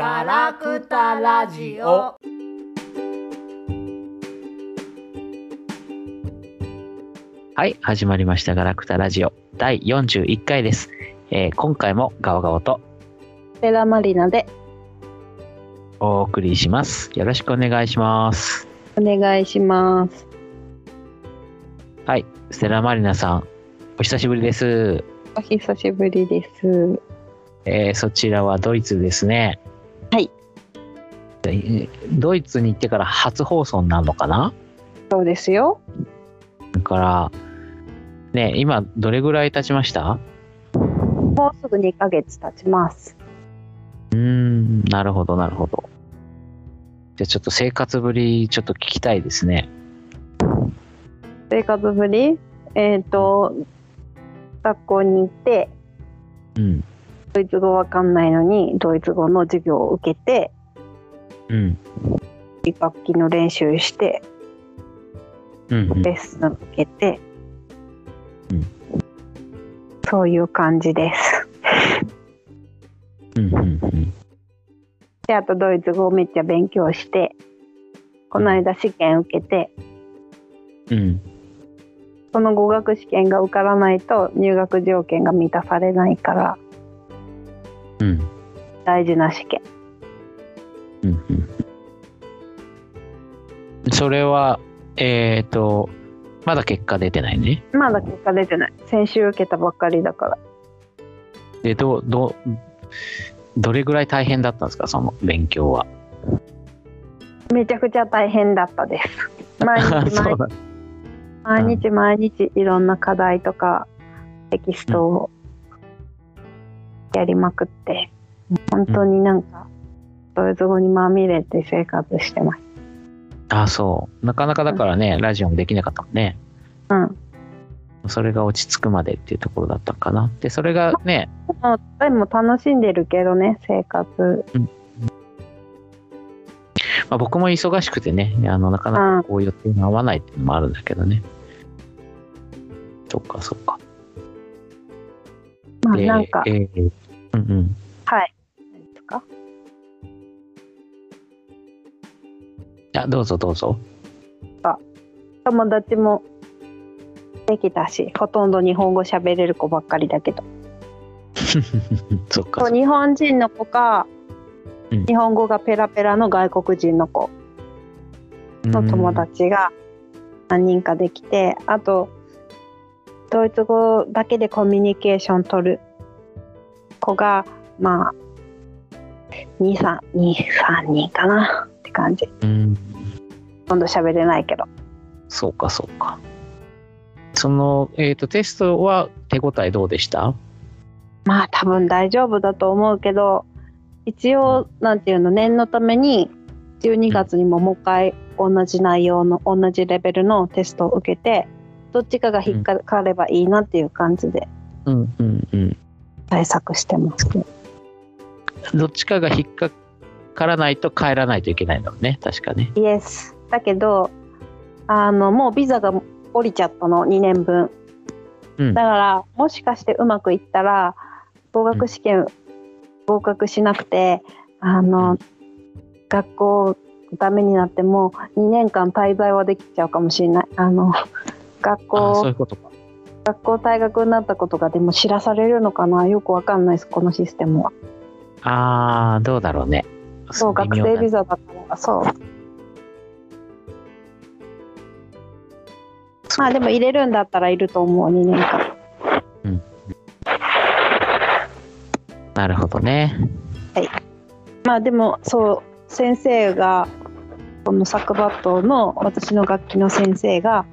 ガラクタラジオはい、始まりましたガラクタラジオ第41回です。えー今回もガオガオとステラマリナでお送りします。よろしくお願いします。お願いします。はい、ステラマリナさん、お久しぶりです。お久しぶりです。えーそちらはドイツですね。ドイツに行ってから初放送になるのかな？そうですよ。だから、ね、今どれぐらい経ちました？もうすぐ2ヶ月経ちます。うーん、なるほど、なるほど。じゃあちょっと生活ぶり、ちょっと聞きたいですね。生活ぶり？えっ、と、学校に行って、うん、ドイツ語わかんないのに、ドイツ語の授業を受けて、うん、楽器の練習して、うん、うんレッスン受けて、うんそういう感じです。うん、うん、うん。で、あとドイツ語をめっちゃ勉強して、この間試験受けて、うん、その語学試験が受からないと入学条件が満たされないからうん、大事な試験うん、うん。それは、えっ、と、まだ結果出てないね。まだ結果出てない。先週受けたばっかりだから。で、どう、どう、どれぐらい大変だったんですか、その勉強は。めちゃくちゃ大変だったです。毎日毎そうだ。毎日毎日いろんな課題とかテキストをやりまくって本当になんかドイツ語にまみれて生活してますあ、そう。なかなかだからね、ラジオもできなかったもんね。うんそれが落ち着くまでっていうところだったかな。で、それがね、もうでも楽しんでるけどね生活まあ、僕も忙しくてね、あの、なかなかこう予定が合わないっていうのもあるんだけどね。そっか、そっか。でまあなんか、えーうんうん。はい何ですか？あ、どうぞどうぞ。友達もできたしほとんど日本語喋れる子ばっかりだけど そっか。日本人の子か、うん日本語がペラペラの外国人の子の友達が何人かできて、あとドイツ語だけでコミュニケーション取る子がまあ23人かなって感じうん。うん。ほとんど喋れないけどそうか、そうか。その、えっ、と、テストは手応えどうでした？まあ多分大丈夫だと思うけど一応なんていうの念のために12月にももう一回同じ内容の同じレベルのテストを受けてどっちかが引っかかればいいなっていう感じでうんうんうん。対策してますね。どっちかが引っかからないと帰らないといけないんだもんね。確かね。イエスだけどあのもうビザが降りちゃったの2年分。うん。だからもしかしてうまくいったら合格試験合格しなくてあの学校ダメになっても2年間滞在はできちゃうかもしれない。あの学校。学校退学になったことがでも知らされるのかな？よくわかんないですこのシステムは。ああ、どうだろうね。そう学生ビザだからそうまあでも入れるんだったらいると思う2年間。なるほどね。まあでもそう先生がこのサクバットの私の楽器の先生が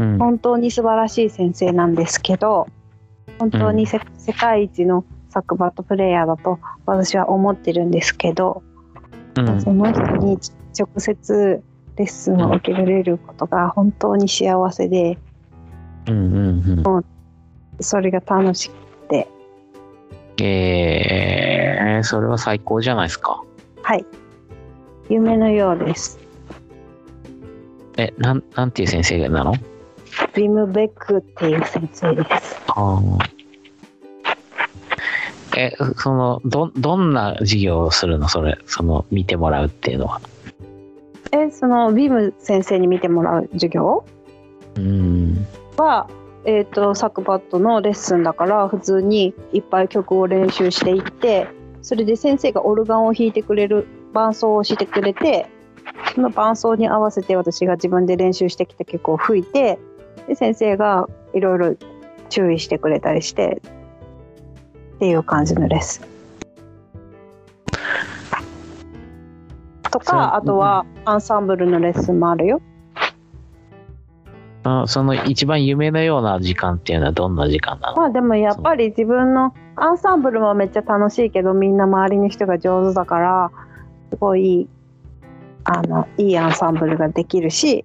うん。本当に素晴らしい先生なんですけど本当にせ、世界一のサクバットプレイヤーだと私は思ってるんですけど、うん。その人に直接レッスンを受けられることが本当に幸せでうんうんうん。それが楽しくて。えー、それは最高じゃないですか。はい。夢のようです。え、なん、なんていう先生なの？ビムベックっていう先生です。あー。え、その、ど、どんな授業をするの？それ、その、見てもらうっていうのは。えそのビーム先生に見てもらう授業？うん。は、えー、とサクバットのレッスンだから普通にいっぱい曲を練習していってそれで先生がオルガンを弾いてくれる伴奏をしてくれてその伴奏に合わせて私が自分で練習してきた曲を吹いてで先生がいろいろ注意してくれたりしてっていう感じのレッスン。とかあとはアンサンブルのレッスンもあるよ。あその一番夢のような時間っていうのはどんな時間なの？まあでもやっぱり自分のアンサンブルもめっちゃ楽しいけどみんな周りの人が上手だからすごいあのいいアンサンブルができるし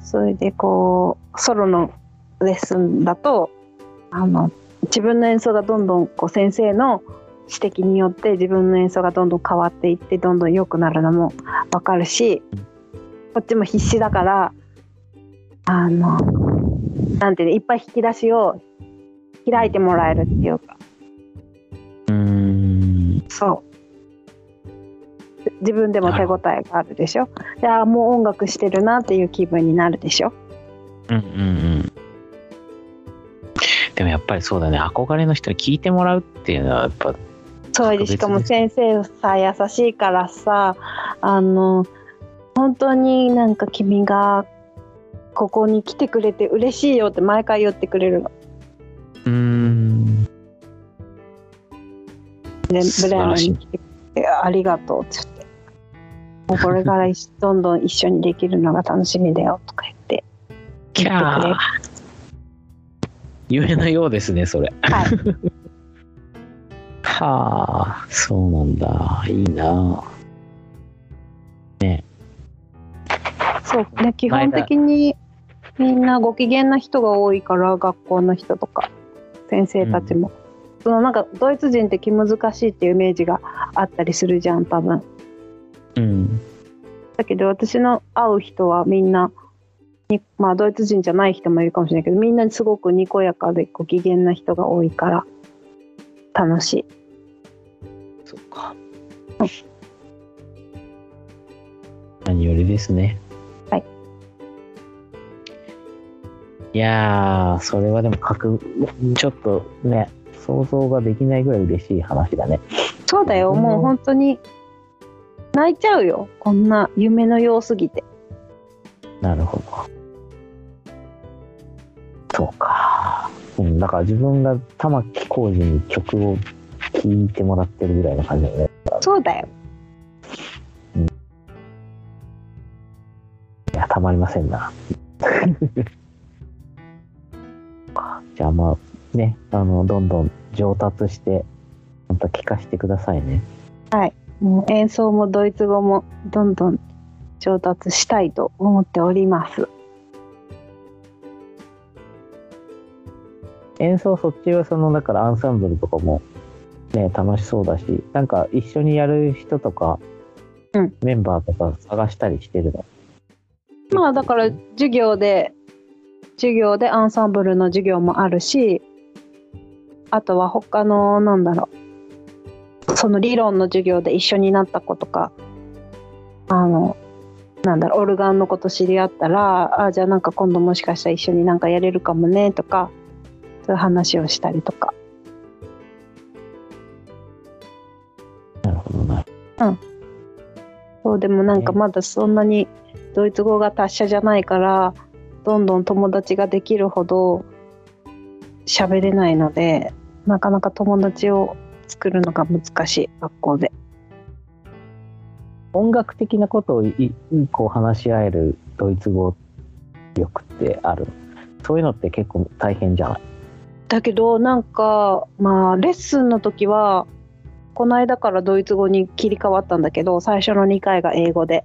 それでこうソロのレッスンだとあの自分の演奏がどんどんこう先生の指摘によって自分の演奏がどんどん変わっていってどんどん良くなるのも分かるしこっちも必死だからあのなんていうのいっぱい引き出しを開いてもらえるっていうかうーん。そう自分でも手応えがあるでしょであーもう音楽してるなっていう気分になるでしょうんうんうん。でもやっぱりそうだね。憧れの人に聞いてもらうっていうのはやっぱ、そうでしかも先生さ優しいからさあの本当になんか君がここに来てくれて嬉しいよって毎回言ってくれるの。うーん。でブレア素晴らしいに来てくれてありがとうって言ってもうこれからどんどん一緒にできるのが楽しみだよとか言ってキ言ってくれる。夢のようですね、それ。はいはあ、そうなんだ。いいな。そうね基本的にみんなご機嫌な人が多いから学校の人とか先生たちも、そのなんかドイツ人って気難しいっていうイメージがあったりするじゃん多分うん。だけど私の会う人はみんなにまあドイツ人じゃない人もいるかもしれないけどみんなすごくにこやかでご機嫌な人が多いから楽しい。何よりですね。はい。いやー、それはでも書く、ちょっとね、想像ができないぐらい嬉しい話だね。そうだようんもう本当に泣いちゃうよこんな夢のようすぎてなるほど。そうか。うん、だから自分が玉置浩二に曲を聴いてもらってるぐらいの感じだよね。そうだよいや、たまりませんな。じゃあまあ、ね、あの、どんどん上達して、また聞かせてくださいね。もう演奏もドイツ語もどんどん上達したいと思っております演奏そっちはその、だからアンサンブルとかも、ね、楽しそうだし、なんか一緒にやる人とか、うんメンバーとか探したりしてるの？まあだから授業で授業でアンサンブルの授業もあるしあとは他のなんだろうその理論の授業で一緒になった子とかあのなんだろうオルガンのこと知り合ったらあじゃあなんか今度もしかしたら一緒になんかやれるかもねとかそういう話をしたりとかどな。そうでもなんかまだそんなにドイツ語が達者じゃないからどんどん友達ができるほど喋れないのでなかなか友達を作るのが難しい学校で。音楽的なことをいいこう話し合えるドイツ語力ってある？そういうのって結構大変じゃない？だけどなんかまあレッスンの時はこの間からドイツ語に切り替わったんだけど最初の2回が英語で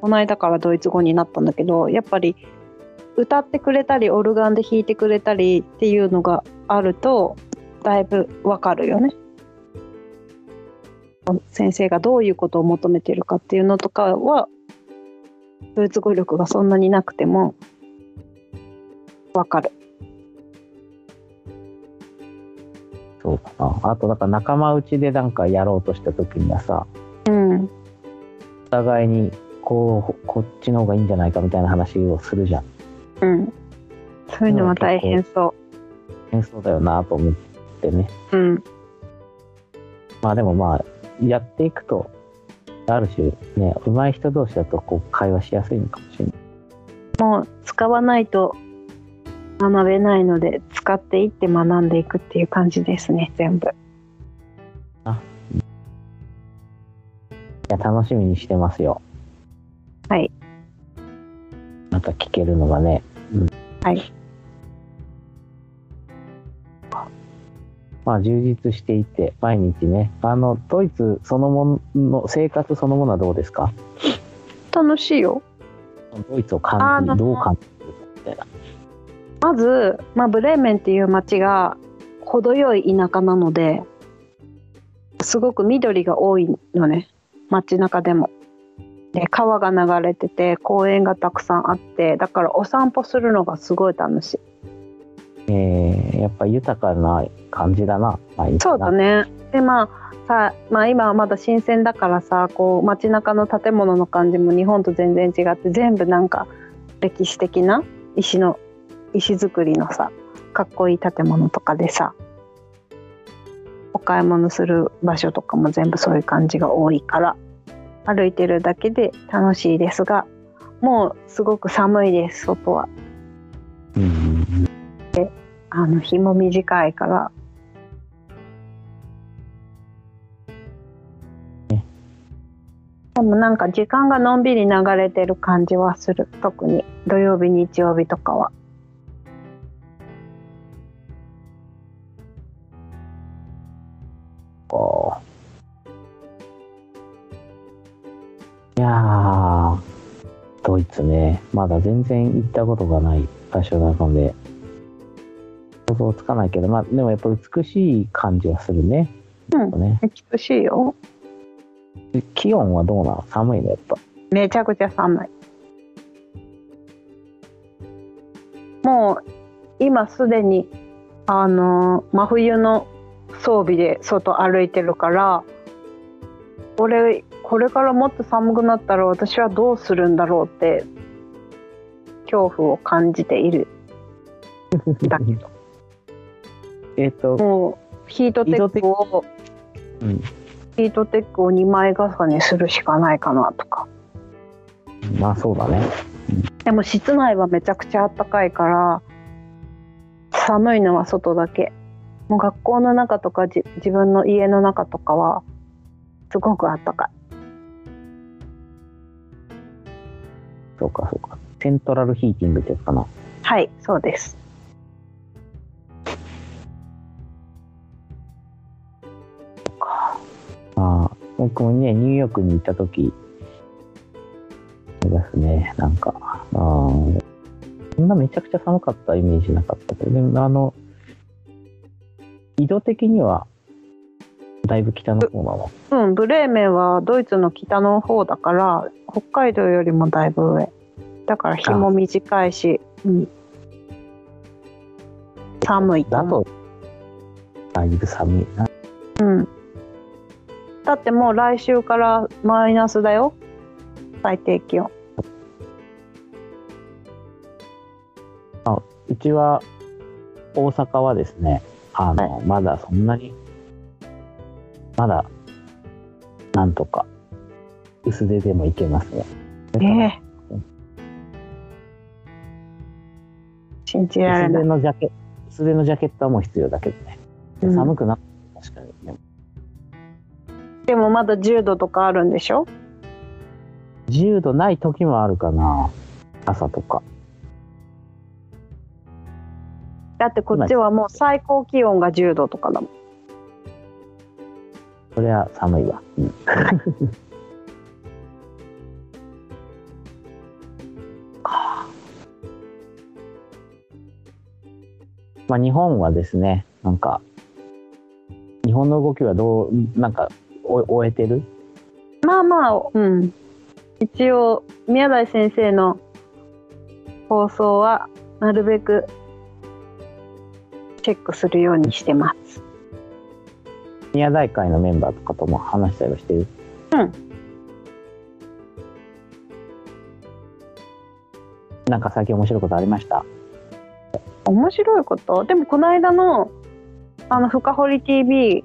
この間からドイツ語になったんだけどやっぱり歌ってくれたりオルガンで弾いてくれたりっていうのがあるとだいぶわかるよね。先生がどういうことを求めてるかっていうのとかはドイツ語力がそんなになくてもわかる。そうだああと、だから仲間内でなんかやろうとした時にはさ、うん。お互いにこう、こっちの方がいいんじゃないかみたいな話をするじゃん。うん。そういうのは大変そ変そうだよなと思ってね。う。うん。まあでもまあ、やっていくと、ある種ね、上手い人同士だとこう会話しやすいのかもしれない。もう使わないと学べないので、使っていって学んでいくっていう感じですね、全部。いや、楽しみにしてますよ。はい。また聞けるのがね。はい。まあ充実していて、毎日ね、あの、ドイツそのもの、生活そのものはどうですか？楽しいよ。ドイツを感じ、どう感じるかみたいな。まず、まあ、ブレーメンっていう町が程よい田舎なのですごく緑が多いのね街中でも。で川が流れてて公園がたくさんあってだからお散歩するのがすごい楽しい。えー、やっぱ豊かな感じだな、毎日なそうだ。ね。でまあさまあ今はまだ新鮮だからさこう街中の建物の感じも日本と全然違って全部なんか歴史的な石の石造りのさかっこいい建物とかでさお買い物する場所とかも全部そういう感じが多いから歩いてるだけで楽しいですがもうすごく寒いです外は。うんうんうん。あの日も短いから。でもなんか時間がのんびり流れてる感じはする。特に土曜日日曜日とかはこういやー、ドイツね、まだ全然行ったことがない場所なので、想像つかないけど、まあ、でもやっぱ美しい感じはするね。うんね。美しいよ。で気温はどうなの？寒いの？やっぱ。めちゃくちゃ寒い。もう今すでにあの真冬の装備で外歩いてるからこれこれからもっと寒くなったら私はどうするんだろうって恐怖を感じている。だけど。えっ、と、もうヒートテックを、うん。ヒートテックを2枚重ねするしかないかなとか。まあそうだね。でも室内はめちゃくちゃ暖かいから寒いのは外だけもう学校の中とかじ自分の家の中とかはすごく暖かいそうかそうか。セントラルヒーティングってやつかな。はいそうですああ、僕もね、ニューヨークに行った時ですね、なんか、ああ、そんなめちゃくちゃ寒かったイメージなかったけど、でもあの、緯度的には、だいぶ北の方なの？うんブレーメンはドイツの北の方だから北海道よりもだいぶ上だから日も短いし、うん、寒いとだと、だいぶ寒いな。うん。だってもう来週からマイナスだよ。最低気温。うちは、大阪はですね、あの、まだそんなに、まだ、なんとか、薄手でもいけますね。ええ信じられ薄ない。手のジャケ薄手のジャケットはもう必要だけどね。でうん寒くな確かにね。でもまだ10度とかあるんでしょ？10度ない時もあるかな。朝とか。だってこっちはもう最高気温が10度とかだもん。それは寒いわ。うん まあ日本はですね、なんか、日本の動きはどう、なんか、お終えてる？まあまあ、うん。一応、宮台先生の放送はなるべくチェックするようにしてます。宮大会のメンバーとかとも話したりはしてる？うん。なんか最近面白いことありました？面白いこと？でもこの間のあの深掘り TV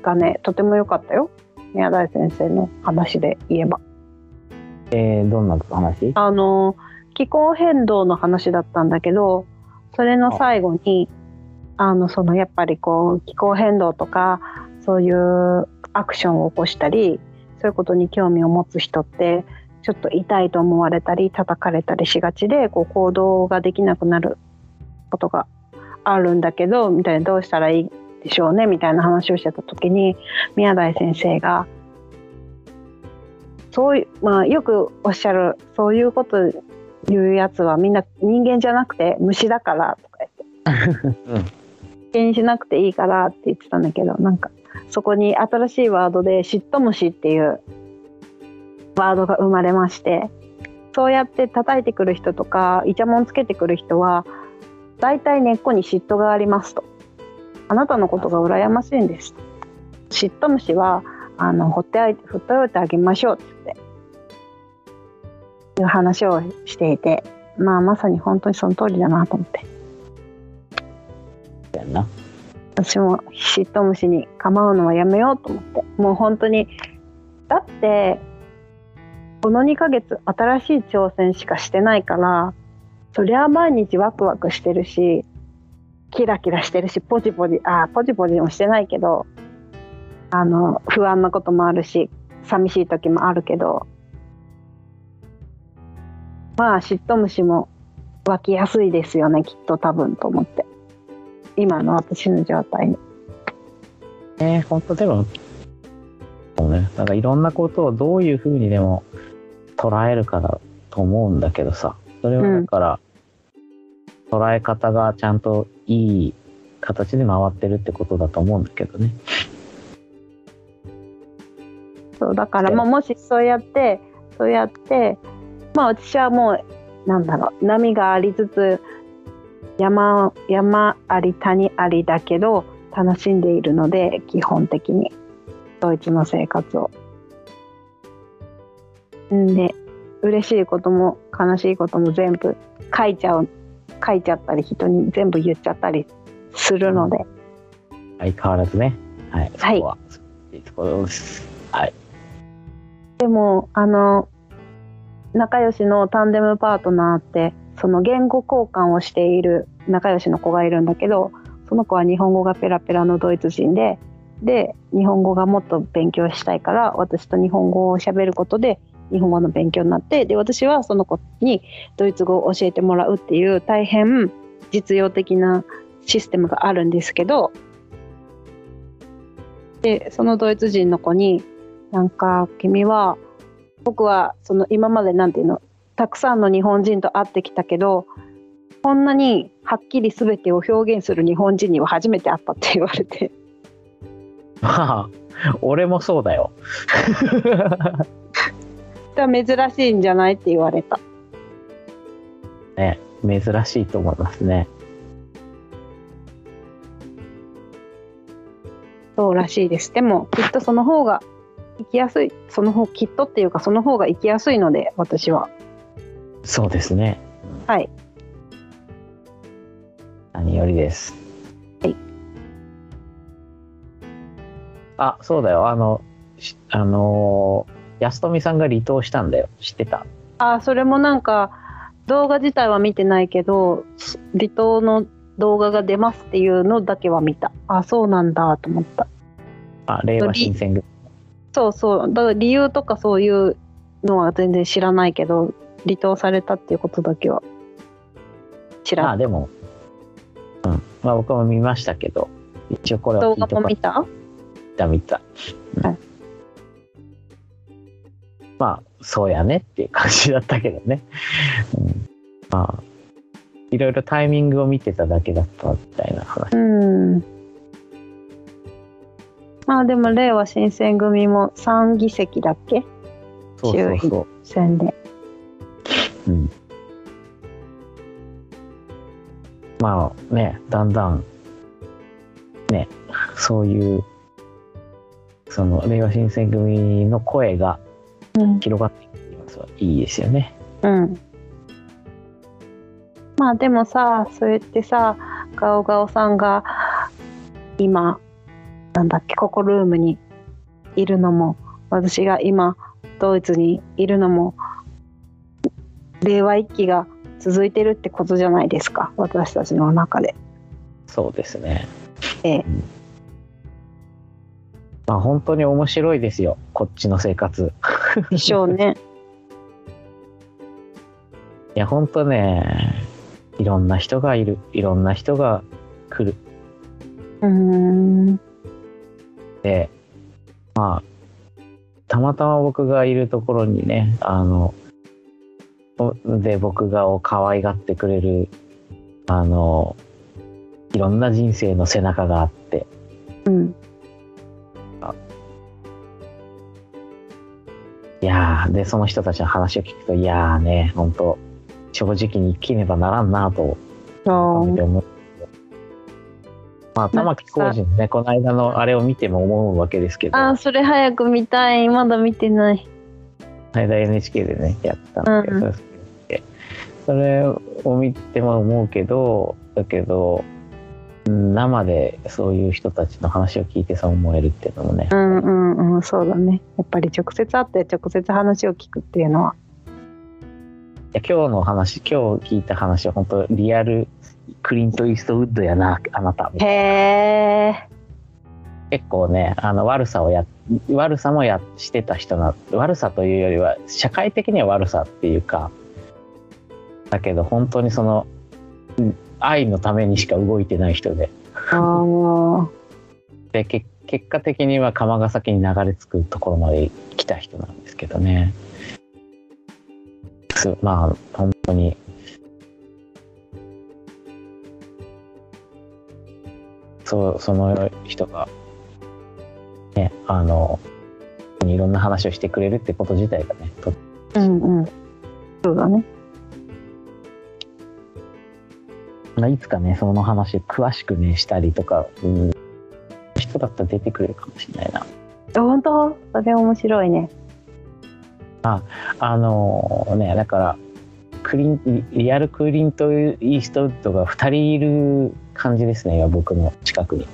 がねとても良かったよ。宮台先生の話で言えば。えー、どんな話？あの気候変動の話だったんだけどそれの最後にあのそのやっぱりこう気候変動とかそういうアクションを起こしたりそういうことに興味を持つ人ってちょっと痛いと思われたり叩かれたりしがちでこう行動ができなくなることがあるんだけどみたいなどうしたらいいでしょうねみたいな話をしてた時に宮台先生がそういうまあよくおっしゃるそういうこと言うやつはみんな人間じゃなくて虫だからとか言って。う ん気にしなくていいからって言ってたんだけどなんかそこに新しいワードで嫉妬虫っていうワードが生まれましてそうやって叩いてくる人とかイチャモンつけてくる人は大体根っこに嫉妬がありますと。あなたのことが羨ましいんです。嫉妬虫はあのほってあいほっておいてあげましょうっていう話をしていてまあまさに本当にその通りだなと思って。やんな。私も嫉妬虫に構うのはやめようと思って。もう本当にだってこの2ヶ月新しい挑戦しかしてないからそりゃ毎日ワクワクしてるしキラキラしてるしポジポジあポジポジもしてないけどあの不安なこともあるし寂しい時もあるけどまあ嫉妬虫も湧きやすいですよねきっと多分と思って。今の私の状態に。えー、本当でもそうね。なんかいろんなことをどういうふうにでも捉えるかだと思うんだけどさ。それはだから、捉え方がちゃんといい形で回ってるってことだと思うんだけどね。そうだから、まあ、もしそうやってそうやってまあ私はもうなんだろう波がありつつ山山あり谷ありだけど楽しんでいるので基本的に。ドイツの生活を。んで嬉しいことも悲しいことも全部書いちゃう書いちゃったり人に全部言っちゃったりするので、相変わらずね。はい。そはい。こは、いいところです。はい。でもあの仲良しのタンデムパートナーってその言語交換をしている仲良しの子がいるんだけどその子は日本語がペラペラのドイツ人でで日本語がもっと勉強したいから私と日本語を喋ることで日本語の勉強になってで私はその子にドイツ語を教えてもらうっていう大変実用的なシステムがあるんですけどでそのドイツ人の子になんか君は僕はその今までなんていうのたくさんの日本人と会ってきたけどこんなにはっきり全てを表現する日本人には初めて会ったって言われて。ま あ俺もそうだよ。だ珍しいんじゃないって言われた。ね珍しいと思いますね。そうらしいです。でもきっとその方が生きやすい。その方きっとっていうかその方が生きやすいので私はそうですね。はい。何よりです。はい。あそうだよ。あのしあのー安富さんが離党したんだよ。知ってた？あそれもなんか動画自体は見てないけど離島の動画が出ますっていうのだけは見た。あそうなんだと思った。あ令和新選組。そうそう。だから理由とかそういうのは全然知らないけど離党されたっていうことだけは知らん。まあでもうん。まあ僕も見ましたけど一応これは動画も見た？見た見た、うん。はい。まあそうやねっていう感じだったけどね、うん、まあいろいろタイミングを見てただけだったみたいな話。うん。まあでも令和新選組も3議席だっけ？そうそうそう。選でまあねだんだんねそういうその令和新選組の声がうん広がっていくっていうのはいいですよね。うん。まあでもさ、そうやってさ、ガオガオさんが今、なんだっけ、ココルームにいるのも、私が今、ドイツにいるのも、令和一揆が続いてるってことじゃないですか、私たちの中で。そうですね。ええまあ本当に面白いですよこっちの生活。でしょうね。いや本当ねいろんな人がいるいろんな人が来るうーん。でまあたまたま僕がいるところにねあのおで僕がを可愛がってくれるあのいろんな人生の背中があってうん。いやーでその人たちの話を聞くといやーね本当正直に生きねばならんなとそう。思うまあ玉置浩二のねこの間のあれを見ても思うわけですけどあー、それ早く見たい。まだ見てない。間 NHK でねやってたんだけど、うんそれを見ても思うけどだけどうん生でそういう人たちの話を聞いてそう思えるっていうのもね、うんうんうん、そうだね。やっぱり直接会って直接話を聞くっていうのは。いや今日の話今日聞いた話は本当リアルクリント・イーストウッドやなあなたへえ。結構ねあの悪さをや悪さもやしてた人な悪さというよりは社会的には悪さっていうかだけど本当にそのうん愛のためにしか動いてない人で。でけ結果的には釜ヶ崎に流れ着くところまで来た人なんですけどねすまあ本当にそうその人がねあのいろんな話をしてくれるってこと自体がねとうんうん。そうだね。まあいつかねその話詳しくねしたりとか、うん、人だったら出てくれるかもしれないな本当？それ面白いね。あのねだからクリンリアルクリント・イーストウッドが2人いる感じですね今僕の近くに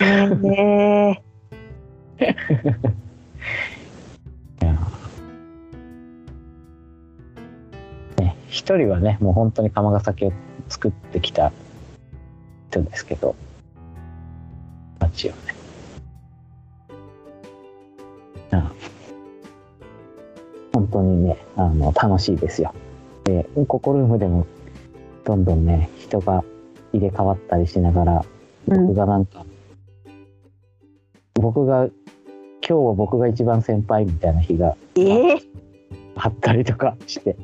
へえ。ね一人はねもう本当に釜ヶ崎を作ってきた人ですけど街をね。あ。本当にねあの楽しいですよ。でココルームでもどんどんね人が入れ替わったりしながらうん。僕がなんか、僕が今日は僕が一番先輩みたいな日がええ。あったりとかして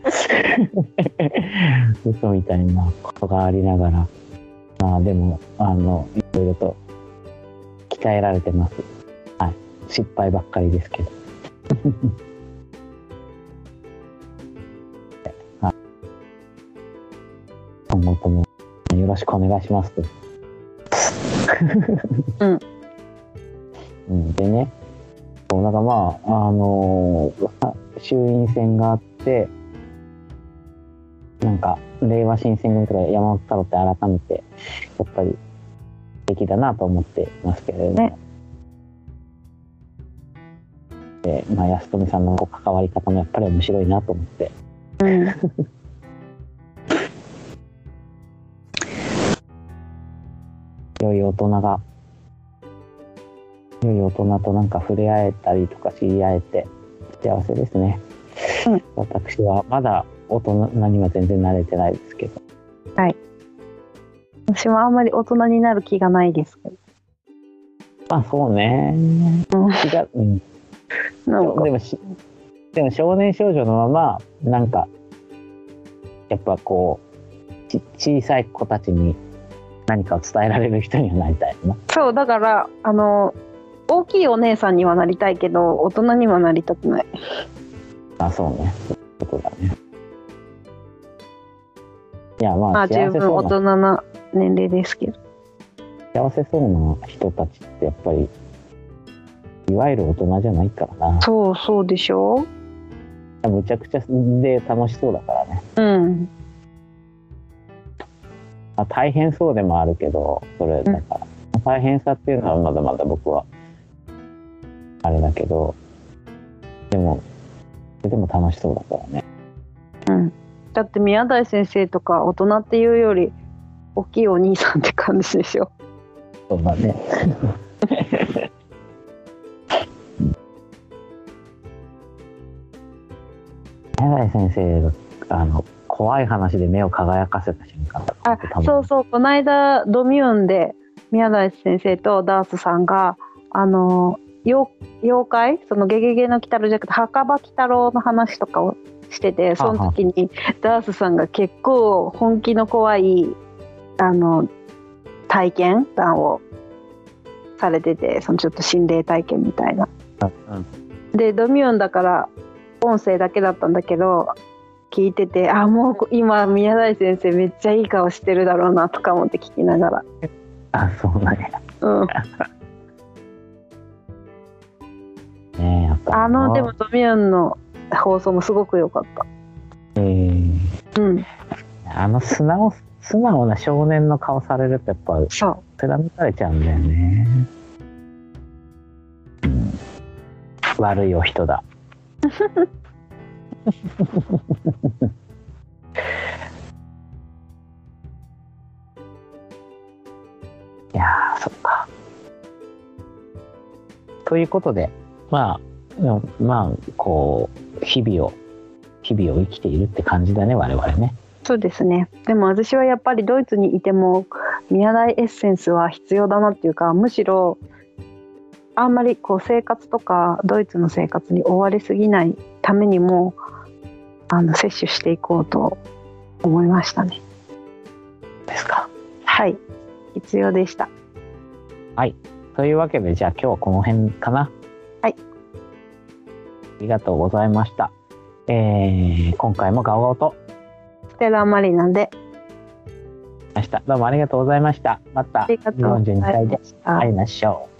嘘みたいなことがありながらまあでもあのいろいろと鍛えられてます。はい。失敗ばっかりですけど。はい。今後ともよろしくお願いしますと。うん。うん。でねそうなんかまああのー衆院選があってなんか令和新選組とか山本太郎って改めてやっぱり素敵だなと思ってますけれども、ね。でまあ、安富さんの関わり方もやっぱり面白いなと思って。うん。良い大人が良い大人となんか触れ合えたりとか知り合えて幸せですね、うん。私はまだ大人には全然慣れてないですけど。私もあんまり大人になる気がないですけど。まあそうね。うん。違う、うん、なんか。でもしでも少年少女のままなんかやっぱこうち小さい子たちに何かを伝えられる人にはなりたいな。そうだからあの大きいお姉さんにはなりたいけど大人にはなりたくない。あそうね。そういうことだね。いやまあまあ十分大人な年齢ですけど。幸せそうな人たちってやっぱりいわゆる大人じゃないからな。そうそうでしょ？むちゃくちゃで楽しそうだからね、うん。まあ、大変そうでもあるけどそれだから、大変さっていうのはまだまだ僕はあれだけどでもでも楽しそうだからね。うん。だって宮台先生とか大人っていうより大きいお兄さんって感じでしょ。そうだね。宮台先生があの怖い話で目を輝かせた瞬間とかあそうそう。この間ドミューンで宮台先生とダースさんがあの妖妖怪？その「ゲゲゲの鬼太郎」じゃなくて墓場鬼太郎の話とかをしててその時にダースさんが結構本気の怖いあの体験談をされててそのちょっと心霊体験みたいな。うん。でドミューンだから音声だけだったんだけど聞いててあもう今宮台先生めっちゃいい顔してるだろうなとか思って聞きながら。あそうなんや。うんあのでもドミューンの放送もすごく良かった。えーうん、あの素直素直な少年の顔されるとやっぱそう。貫かれちゃうんだよね、うん、悪いお人だ。いやーそっか。ということでまあまあこう日々を日々を生きているって感じだね我々ねそうですね。でも私はやっぱりドイツにいても宮台エッセンスは必要だなっていうか、むしろあんまりこう生活とかドイツの生活に追われすぎないためにもあの摂取していこうと思いましたね。ですか？はい、必要でした。というわけでじゃあ今日はこの辺かなはいありがとうございました。えー、今回もガオガオと。ステラマリナで。ましたどうもありがとうございました。またありがとうござい42回で。会いましょう